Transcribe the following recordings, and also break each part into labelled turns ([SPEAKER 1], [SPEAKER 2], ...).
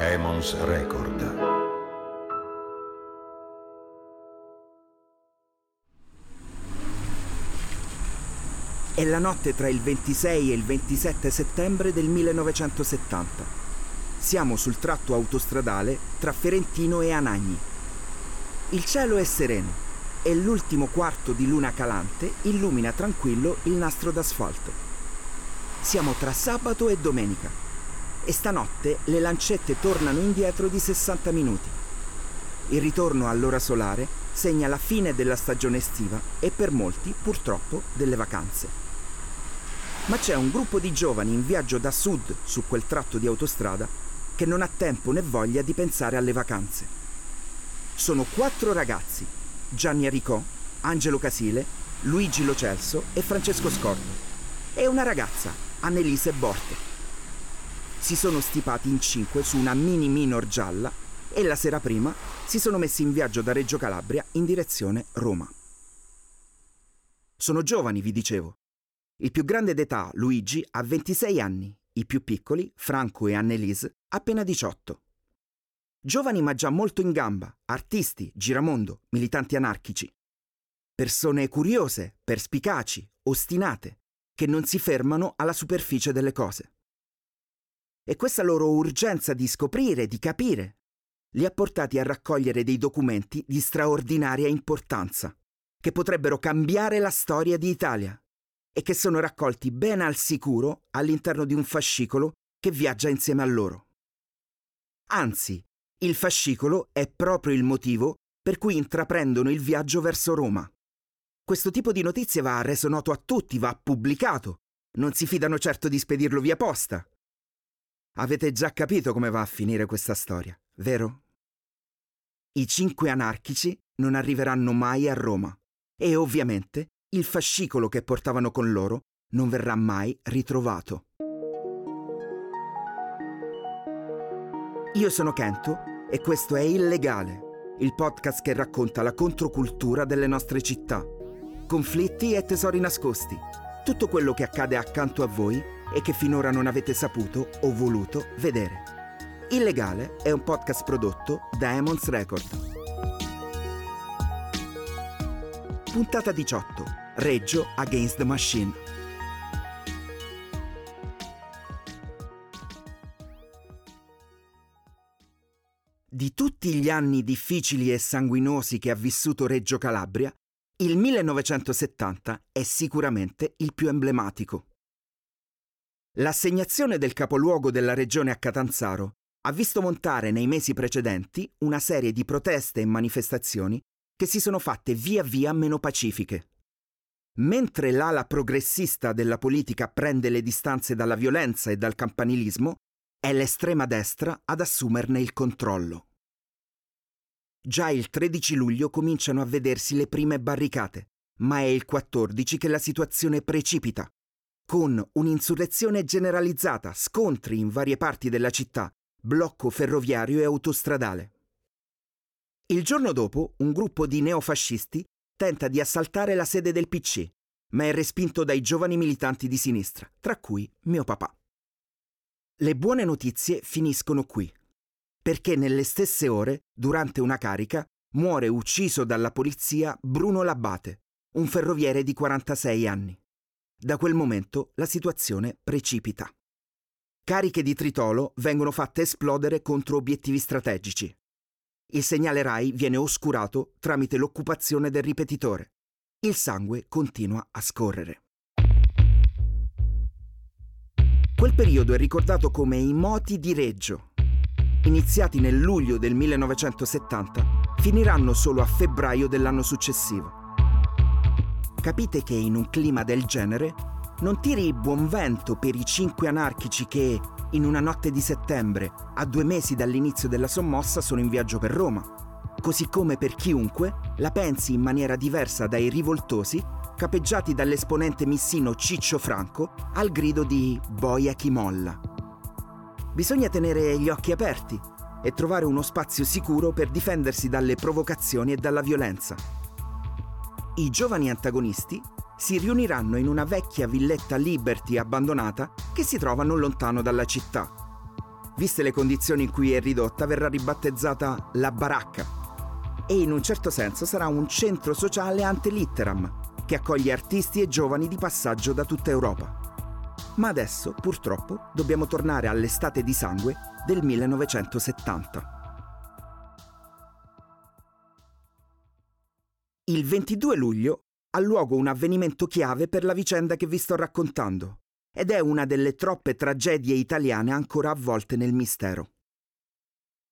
[SPEAKER 1] Emons Record.
[SPEAKER 2] È la notte tra il 26 e il 27 settembre del 1970. Siamo sul tratto autostradale tra Ferentino e Anagni. Il cielo è sereno e l'ultimo quarto di luna calante illumina tranquillo il nastro d'asfalto. Siamo tra sabato e domenica e stanotte le lancette tornano indietro di 60 minuti. Il ritorno all'ora solare segna la fine della stagione estiva e per molti, purtroppo, delle vacanze ma c'è un gruppo di giovani in viaggio da sud su quel tratto di autostrada che non ha tempo né voglia di pensare alle vacanze. Sono quattro ragazzi, Gianni Aricò, Angelo Casile, Luigi Locelso e Francesco Scordo, e una ragazza, Annelise Borte. Si sono stipati in cinque su una mini minor gialla e la sera prima si sono messi in viaggio da Reggio Calabria in direzione Roma. Sono giovani, vi dicevo, il più grande d'età, Luigi, ha 26 anni, i più piccoli, Franco e Annelise, appena 18. Giovani ma già molto in gamba, artisti, giramondo, militanti anarchici. Persone curiose, perspicaci, ostinate, che non si fermano alla superficie delle cose. E questa loro urgenza di scoprire, di capire, li ha portati a raccogliere dei documenti di straordinaria importanza, che potrebbero cambiare la storia di Italia e che sono raccolti ben al sicuro all'interno di un fascicolo che viaggia insieme a loro. Anzi, il fascicolo è proprio il motivo per cui intraprendono il viaggio verso Roma. Questo tipo di notizie va reso noto a tutti, va pubblicato. Non si fidano certo di spedirlo via posta. Avete già capito come va a finire questa storia, vero? I cinque anarchici non arriveranno mai a Roma e ovviamente il fascicolo che portavano con loro non verrà mai ritrovato. Io sono Kento e questo è Illegale, il podcast che racconta la controcultura delle nostre città, conflitti e tesori nascosti, tutto quello che accade accanto a voi e che finora non avete saputo o voluto vedere. Illegale è un podcast prodotto da Emons Record. Puntata 18. Reggio Against the Machine. Di tutti gli anni difficili e sanguinosi che ha vissuto Reggio Calabria, il 1970 è sicuramente il più emblematico. L'assegnazione del capoluogo della regione a Catanzaro ha visto montare nei mesi precedenti una serie di proteste e manifestazioni che si sono fatte via via meno pacifiche. Mentre l'ala progressista della politica prende le distanze dalla violenza e dal campanilismo, è l'estrema destra ad assumerne il controllo. Già il 13 luglio cominciano a vedersi le prime barricate, ma è il 14 che la situazione precipita, con un'insurrezione generalizzata, scontri in varie parti della città, blocco ferroviario e autostradale. Il giorno dopo, un gruppo di neofascisti tenta di assaltare la sede del PC, ma è respinto dai giovani militanti di sinistra, tra cui mio papà. Le buone notizie finiscono qui, perché nelle stesse ore, durante una carica, muore ucciso dalla polizia Bruno Labate, un ferroviere di 46 anni. Da quel momento la situazione precipita. Cariche di tritolo vengono fatte esplodere contro obiettivi strategici, il segnale RAI viene oscurato tramite l'occupazione del ripetitore. Il sangue continua a scorrere. Quel periodo è ricordato come i moti di Reggio. Iniziati nel luglio del 1970, finiranno solo a febbraio dell'anno successivo. Capite che in un clima del genere non tiri buon vento per i cinque anarchici che, in una notte di settembre, a due mesi dall'inizio della sommossa, sono in viaggio per Roma. Così come per chiunque la pensi in maniera diversa dai rivoltosi capeggiati dall'esponente missino Ciccio Franco al grido di Boia chi molla. Bisogna tenere gli occhi aperti e trovare uno spazio sicuro per difendersi dalle provocazioni e dalla violenza. I giovani antagonisti si riuniranno in una vecchia villetta Liberty abbandonata che si trova non lontano dalla città. Viste le condizioni in cui è ridotta, verrà ribattezzata la baracca e in un certo senso sarà un centro sociale ante litteram che accoglie artisti e giovani di passaggio da tutta Europa. Ma adesso, purtroppo, dobbiamo tornare all'estate di sangue del 1970. Il 22 luglio ha luogo un avvenimento chiave per la vicenda che vi sto raccontando ed è una delle troppe tragedie italiane ancora avvolte nel mistero.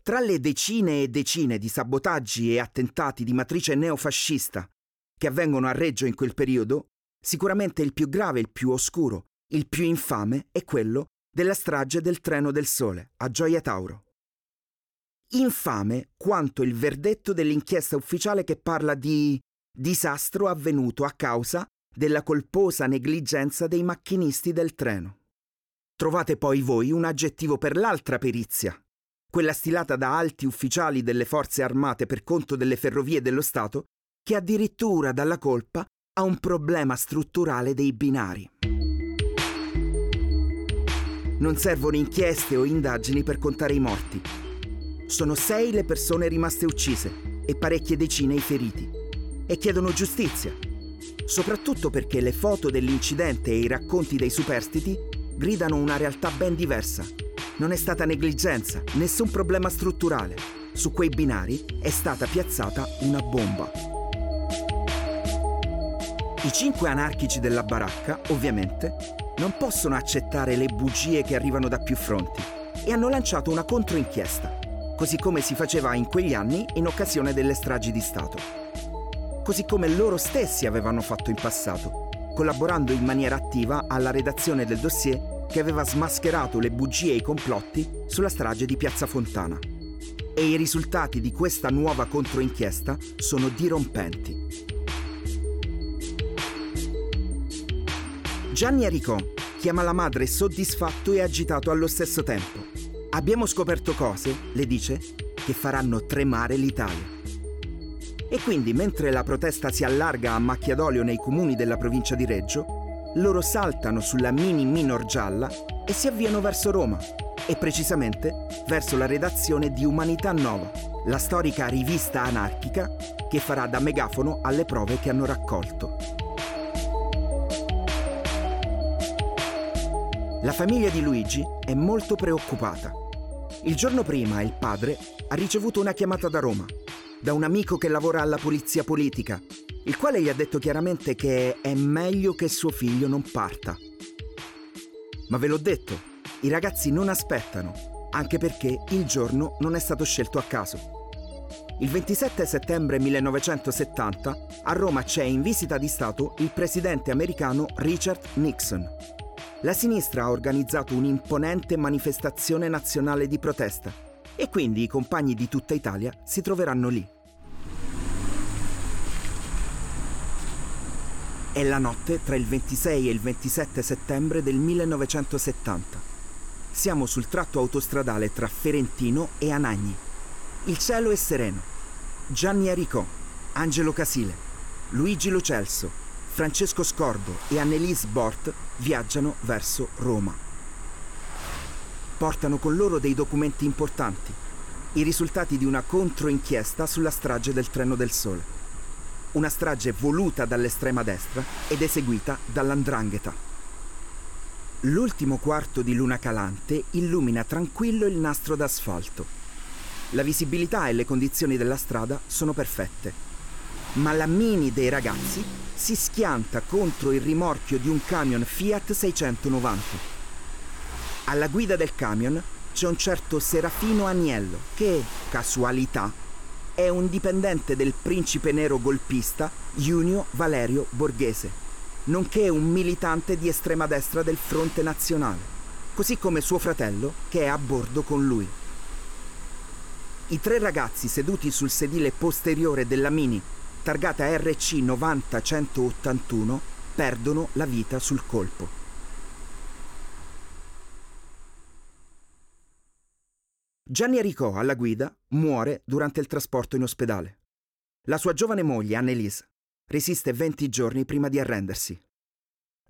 [SPEAKER 2] Tra le decine e decine di sabotaggi e attentati di matrice neofascista che avvengono a Reggio in quel periodo, sicuramente il più grave, il più oscuro il più infame è quello della strage del treno del sole a Gioia Tauro. Infame quanto il verdetto dell'inchiesta ufficiale che parla di disastro avvenuto a causa della colposa negligenza dei macchinisti del treno. Trovate poi voi un aggettivo per l'altra perizia, quella stilata da alti ufficiali delle forze armate per conto delle ferrovie dello Stato, che addirittura dalla colpa ha un problema strutturale dei binari. Non servono inchieste o indagini per contare i morti. Sono sei le persone rimaste uccise e parecchie decine i feriti. E chiedono giustizia. Soprattutto perché le foto dell'incidente e i racconti dei superstiti gridano una realtà ben diversa. Non è stata negligenza, nessun problema strutturale. Su quei binari è stata piazzata una bomba. I cinque anarchici della baracca, ovviamente, non possono accettare le bugie che arrivano da più fronti e hanno lanciato una controinchiesta, così come si faceva in quegli anni in occasione delle stragi di Stato. Così come loro stessi avevano fatto in passato, collaborando in maniera attiva alla redazione del dossier che aveva smascherato le bugie e i complotti sulla strage di Piazza Fontana. E i risultati di questa nuova controinchiesta sono dirompenti. Gianni Aricò chiama la madre soddisfatto e agitato allo stesso tempo. Abbiamo scoperto cose, le dice, che faranno tremare l'Italia. E quindi, mentre la protesta si allarga a macchia d'olio nei comuni della provincia di Reggio, loro saltano sulla mini minor gialla e si avviano verso Roma, e precisamente verso la redazione di Umanità Nova, la storica rivista anarchica che farà da megafono alle prove che hanno raccolto. La famiglia di Luigi è molto preoccupata. Il giorno prima il padre ha ricevuto una chiamata da Roma, da un amico che lavora alla polizia politica, il quale gli ha detto chiaramente che è meglio che suo figlio non parta. Ma ve l'ho detto, i ragazzi non aspettano, anche perché il giorno non è stato scelto a caso. Il 27 settembre 1970 a Roma c'è in visita di Stato il presidente americano Richard Nixon la sinistra ha organizzato un'imponente manifestazione nazionale di protesta e quindi i compagni di tutta Italia si troveranno lì. È la notte tra il 26 e il 27 settembre del 1970. Siamo sul tratto autostradale tra Ferentino e Anagni. Il cielo è sereno. Gianni Aricò, Angelo Casile, Luigi Lucelso, Francesco Scordo e Annelise Bort viaggiano verso Roma. Portano con loro dei documenti importanti, i risultati di una controinchiesta sulla strage del Treno del Sole. Una strage voluta dall'estrema destra ed eseguita dall'Andrangheta. L'ultimo quarto di luna calante illumina tranquillo il nastro d'asfalto. La visibilità e le condizioni della strada sono perfette ma la Mini dei ragazzi si schianta contro il rimorchio di un camion Fiat 690. Alla guida del camion c'è un certo Serafino Agnello che, casualità, è un dipendente del principe nero golpista Junio Valerio Borghese, nonché un militante di estrema destra del Fronte Nazionale, così come suo fratello che è a bordo con lui. I tre ragazzi seduti sul sedile posteriore della Mini targata RC 90181 perdono la vita sul colpo. Gianni Aricò, alla guida, muore durante il trasporto in ospedale. La sua giovane moglie, Annelise, resiste 20 giorni prima di arrendersi.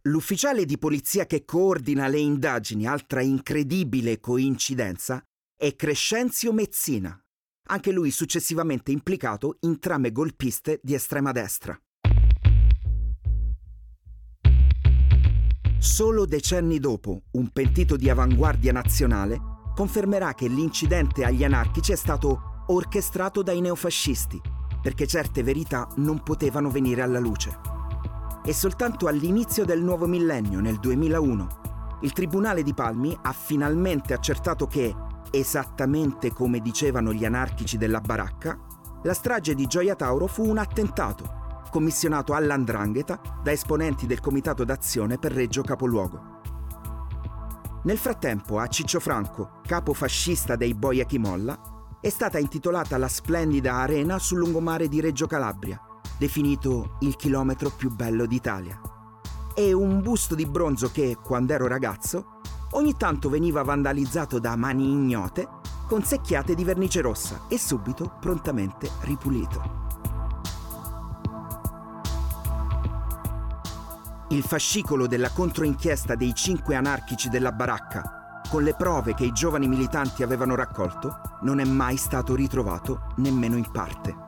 [SPEAKER 2] L'ufficiale di polizia che coordina le indagini, altra incredibile coincidenza, è Crescenzio Mezzina, anche lui successivamente implicato in trame golpiste di estrema destra. Solo decenni dopo, un pentito di avanguardia nazionale confermerà che l'incidente agli anarchici è stato orchestrato dai neofascisti, perché certe verità non potevano venire alla luce. E soltanto all'inizio del nuovo millennio, nel 2001, il Tribunale di Palmi ha finalmente accertato che, esattamente come dicevano gli anarchici della baracca, la strage di Gioia Tauro fu un attentato commissionato all'Andrangheta da esponenti del Comitato d'Azione per Reggio Capoluogo. Nel frattempo a Ciccio Franco, capo fascista dei Boia Chimolla, è stata intitolata la splendida arena sul lungomare di Reggio Calabria, definito il chilometro più bello d'Italia. E un busto di bronzo che, quando ero ragazzo, ogni tanto veniva vandalizzato da mani ignote con secchiate di vernice rossa e subito prontamente ripulito. Il fascicolo della controinchiesta dei cinque anarchici della baracca, con le prove che i giovani militanti avevano raccolto, non è mai stato ritrovato nemmeno in parte.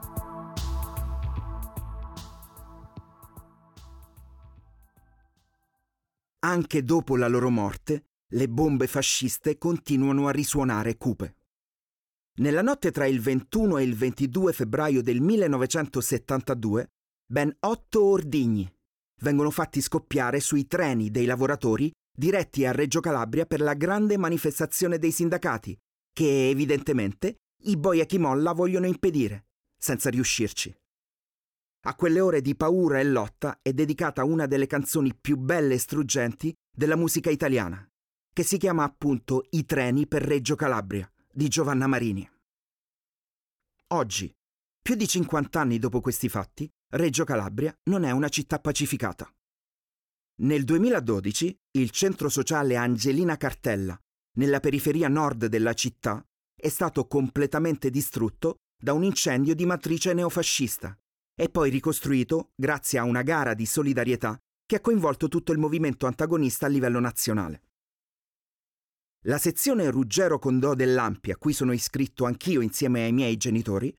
[SPEAKER 2] Anche dopo la loro morte, le bombe fasciste continuano a risuonare cupe. Nella notte tra il 21 e il 22 febbraio del 1972, ben otto ordigni, vengono fatti scoppiare sui treni dei lavoratori diretti a Reggio Calabria per la grande manifestazione dei sindacati, che evidentemente i Boia Chimolla vogliono impedire, senza riuscirci. A quelle ore di paura e lotta è dedicata una delle canzoni più belle e struggenti della musica italiana, che si chiama appunto I treni per Reggio Calabria, di Giovanna Marini. Oggi, più di 50 anni dopo questi fatti, Reggio Calabria non è una città pacificata. Nel 2012 il centro sociale Angelina Cartella, nella periferia nord della città, è stato completamente distrutto da un incendio di matrice neofascista e poi ricostruito grazie a una gara di solidarietà che ha coinvolto tutto il movimento antagonista a livello nazionale. La sezione Ruggero Condò dell'Ampia, a cui sono iscritto anch'io insieme ai miei genitori,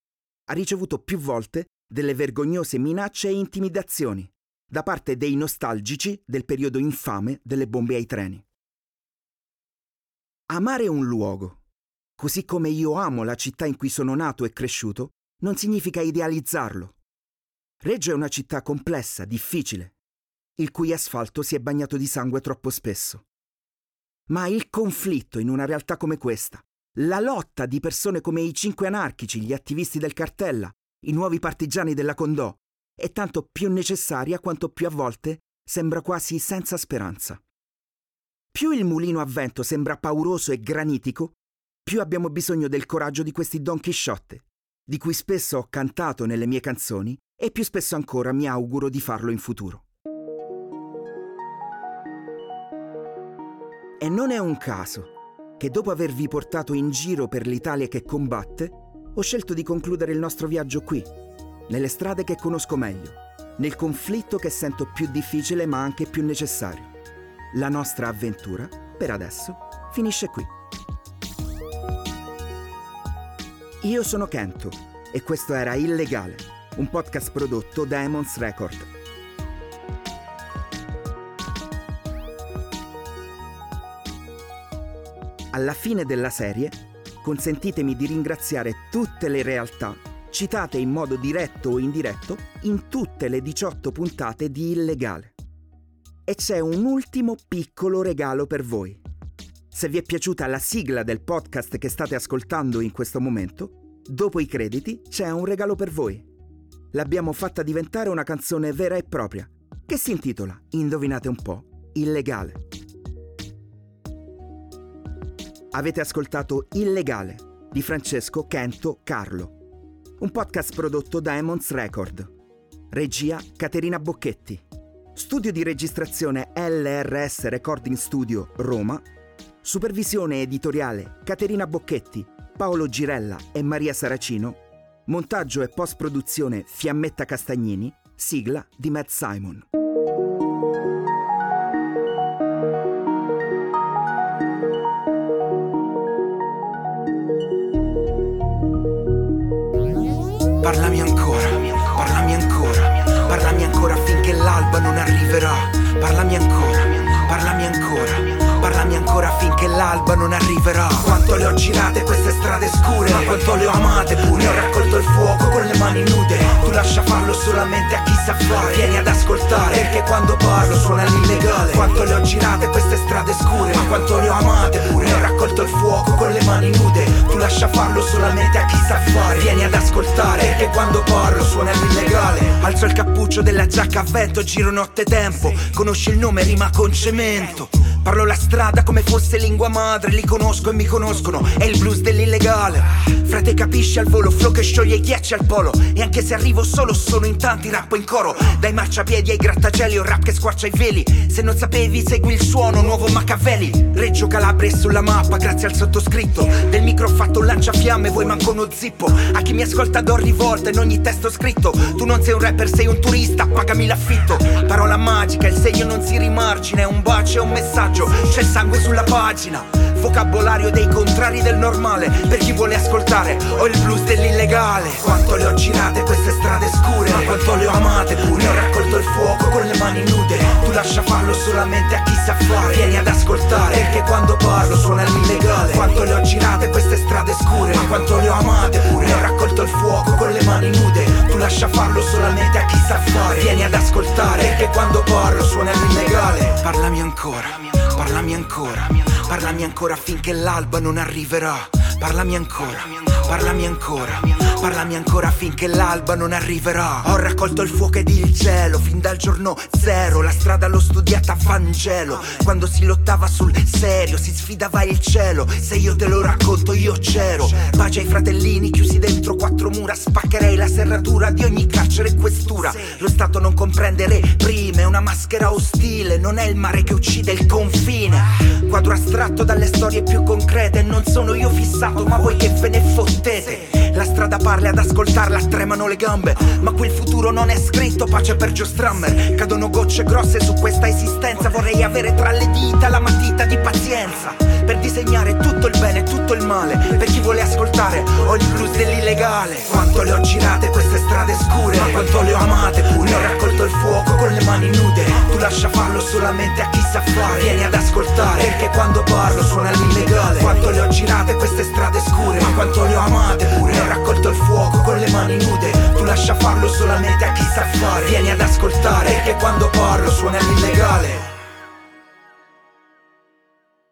[SPEAKER 2] ha ricevuto più volte delle vergognose minacce e intimidazioni da parte dei nostalgici del periodo infame delle bombe ai treni. Amare un luogo, così come io amo la città in cui sono nato e cresciuto, non significa idealizzarlo. Reggio è una città complessa, difficile, il cui asfalto si è bagnato di sangue troppo spesso. Ma il conflitto in una realtà come questa, la lotta di persone come i cinque anarchici, gli attivisti del cartella, i nuovi partigiani della Condò, è tanto più necessaria quanto più a volte sembra quasi senza speranza. Più il mulino a vento sembra pauroso e granitico, più abbiamo bisogno del coraggio di questi Don Chisciotte, di cui spesso ho cantato nelle mie canzoni e più spesso ancora mi auguro di farlo in futuro. E non è un caso che dopo avervi portato in giro per l'Italia che combatte, ho scelto di concludere il nostro viaggio qui, nelle strade che conosco meglio, nel conflitto che sento più difficile ma anche più necessario. La nostra avventura, per adesso, finisce qui. Io sono Kento e questo era Illegale, un podcast prodotto da Emons Record. Alla fine della serie consentitemi di ringraziare tutte le realtà citate in modo diretto o indiretto in tutte le 18 puntate di Illegale. E c'è un ultimo piccolo regalo per voi. Se vi è piaciuta la sigla del podcast che state ascoltando in questo momento, dopo i crediti c'è un regalo per voi. L'abbiamo fatta diventare una canzone vera e propria, che si intitola, indovinate un po', Illegale. Avete ascoltato Illegale di Francesco Kento Carlo, un podcast prodotto da Emons Record. Regia Caterina Bocchetti. Studio di registrazione LRS Recording Studio Roma. Supervisione editoriale Caterina Bocchetti, Paolo Girella e Maria Saracino. Montaggio e post-produzione Fiammetta Castagnini. Sigla di Matt Simon. Parlami ancora, parlami ancora, parlami ancora finché l'alba non arriverà. Parlami ancora, parlami ancora parlami ancora finché l'alba non arriverà. Quanto le ho girate queste strade scure Ma quanto le ho amate pure. Ho raccolto il fuoco con le mani nude. Tu lascia farlo solamente a chi sa fare. Vieni ad ascoltare Perché quando parlo suona l'illegale. Quanto le ho girate queste strade scure Ma quanto le ho amate pure. Ho raccolto il fuoco con le mani nude. Tu lascia farlo solamente a chi sa fare. Vieni ad ascoltare Perché quando parlo suona l'illegale. Alzo il cappuccio della giacca a vento Giro notte tempo. Conosci il nome rima con cemento Parlo la strada come fosse lingua madre, li conosco e mi conoscono, è il blues dell'illegale. Frate capisci al volo, flow che scioglie i ghiacci al polo. E anche se arrivo solo, sono in tanti, rappo in coro. Dai marciapiedi ai grattacieli, o rap che squarcia i veli. Se non sapevi, segui il suono, nuovo Machiavelli. Reggio Calabria è sulla mappa, grazie al sottoscritto. Del micro ho fatto lanciafiamme, voi manco uno zippo. A chi mi ascolta do rivolta in ogni testo scritto. Tu non sei un rapper, sei un turista, pagami l'affitto. Parola magica, il segno non si rimargina, è un bacio, è un messaggio messaggio, c'è sangue sulla pagina. Vocabolario dei contrari del normale, per chi vuole ascoltare, ho il blues dell'illegale. Quanto le ho girate queste strade scure, ma quanto le ho amate pure. Ho raccolto il fuoco con le mani nude, tu lascia farlo solamente a chi sa fare. Vieni ad ascoltare, perché quando parlo suona l'illegale. Quanto le ho girate queste strade scure, ma quanto le ho amate pure. Ho raccolto il fuoco con le mani nude, tu lascia farlo solamente a chi sa fare. Vieni ad ascoltare, perché quando parlo suona l'illegale. Parlami ancora. Parlami ancora, parlami ancora finché l'alba non arriverà. Parlami ancora, parlami ancora, parlami ancora finché l'alba non arriverà. Ho raccolto il fuoco ed il cielo fin dal giorno zero. La strada l'ho studiata a Vangelo. Quando si lottava sul serio, si sfidava il cielo. Se io te lo racconto, io c'ero. Pace ai fratellini chiusi dentro quattro mura. Spaccherei la serratura di ogni carcere e questura. Lo Stato non comprende le prime, una maschera ostile. Non è il mare che uccide il confine. Quadro astratto dalle storie più concrete. Non sono io fissato ma voi che ve ne fottete? La strada parla ad ascoltarla, tremano le gambe. Ma quel futuro non è scritto, pace per Joe Strammer. Cadono gocce grosse su questa esistenza. Vorrei avere tra le dita la matita di pazienza. Disegnare tutto il bene e tutto il male. Per chi vuole ascoltare, ho il blues dell'illegale. Quanto le ho girate queste strade scure, ma quanto le ho amate pure. Ho raccolto il fuoco con le mani nude. Tu lascia farlo solamente a chi sa fare. Vieni ad ascoltare, perché quando parlo suona l'illegale. Quanto le ho girate queste strade scure Ma quanto le ho amate pure Ho raccolto il fuoco con le mani nude Tu lascia farlo solamente a chi sa fare Vieni ad ascoltare Perché quando parlo suona l'illegale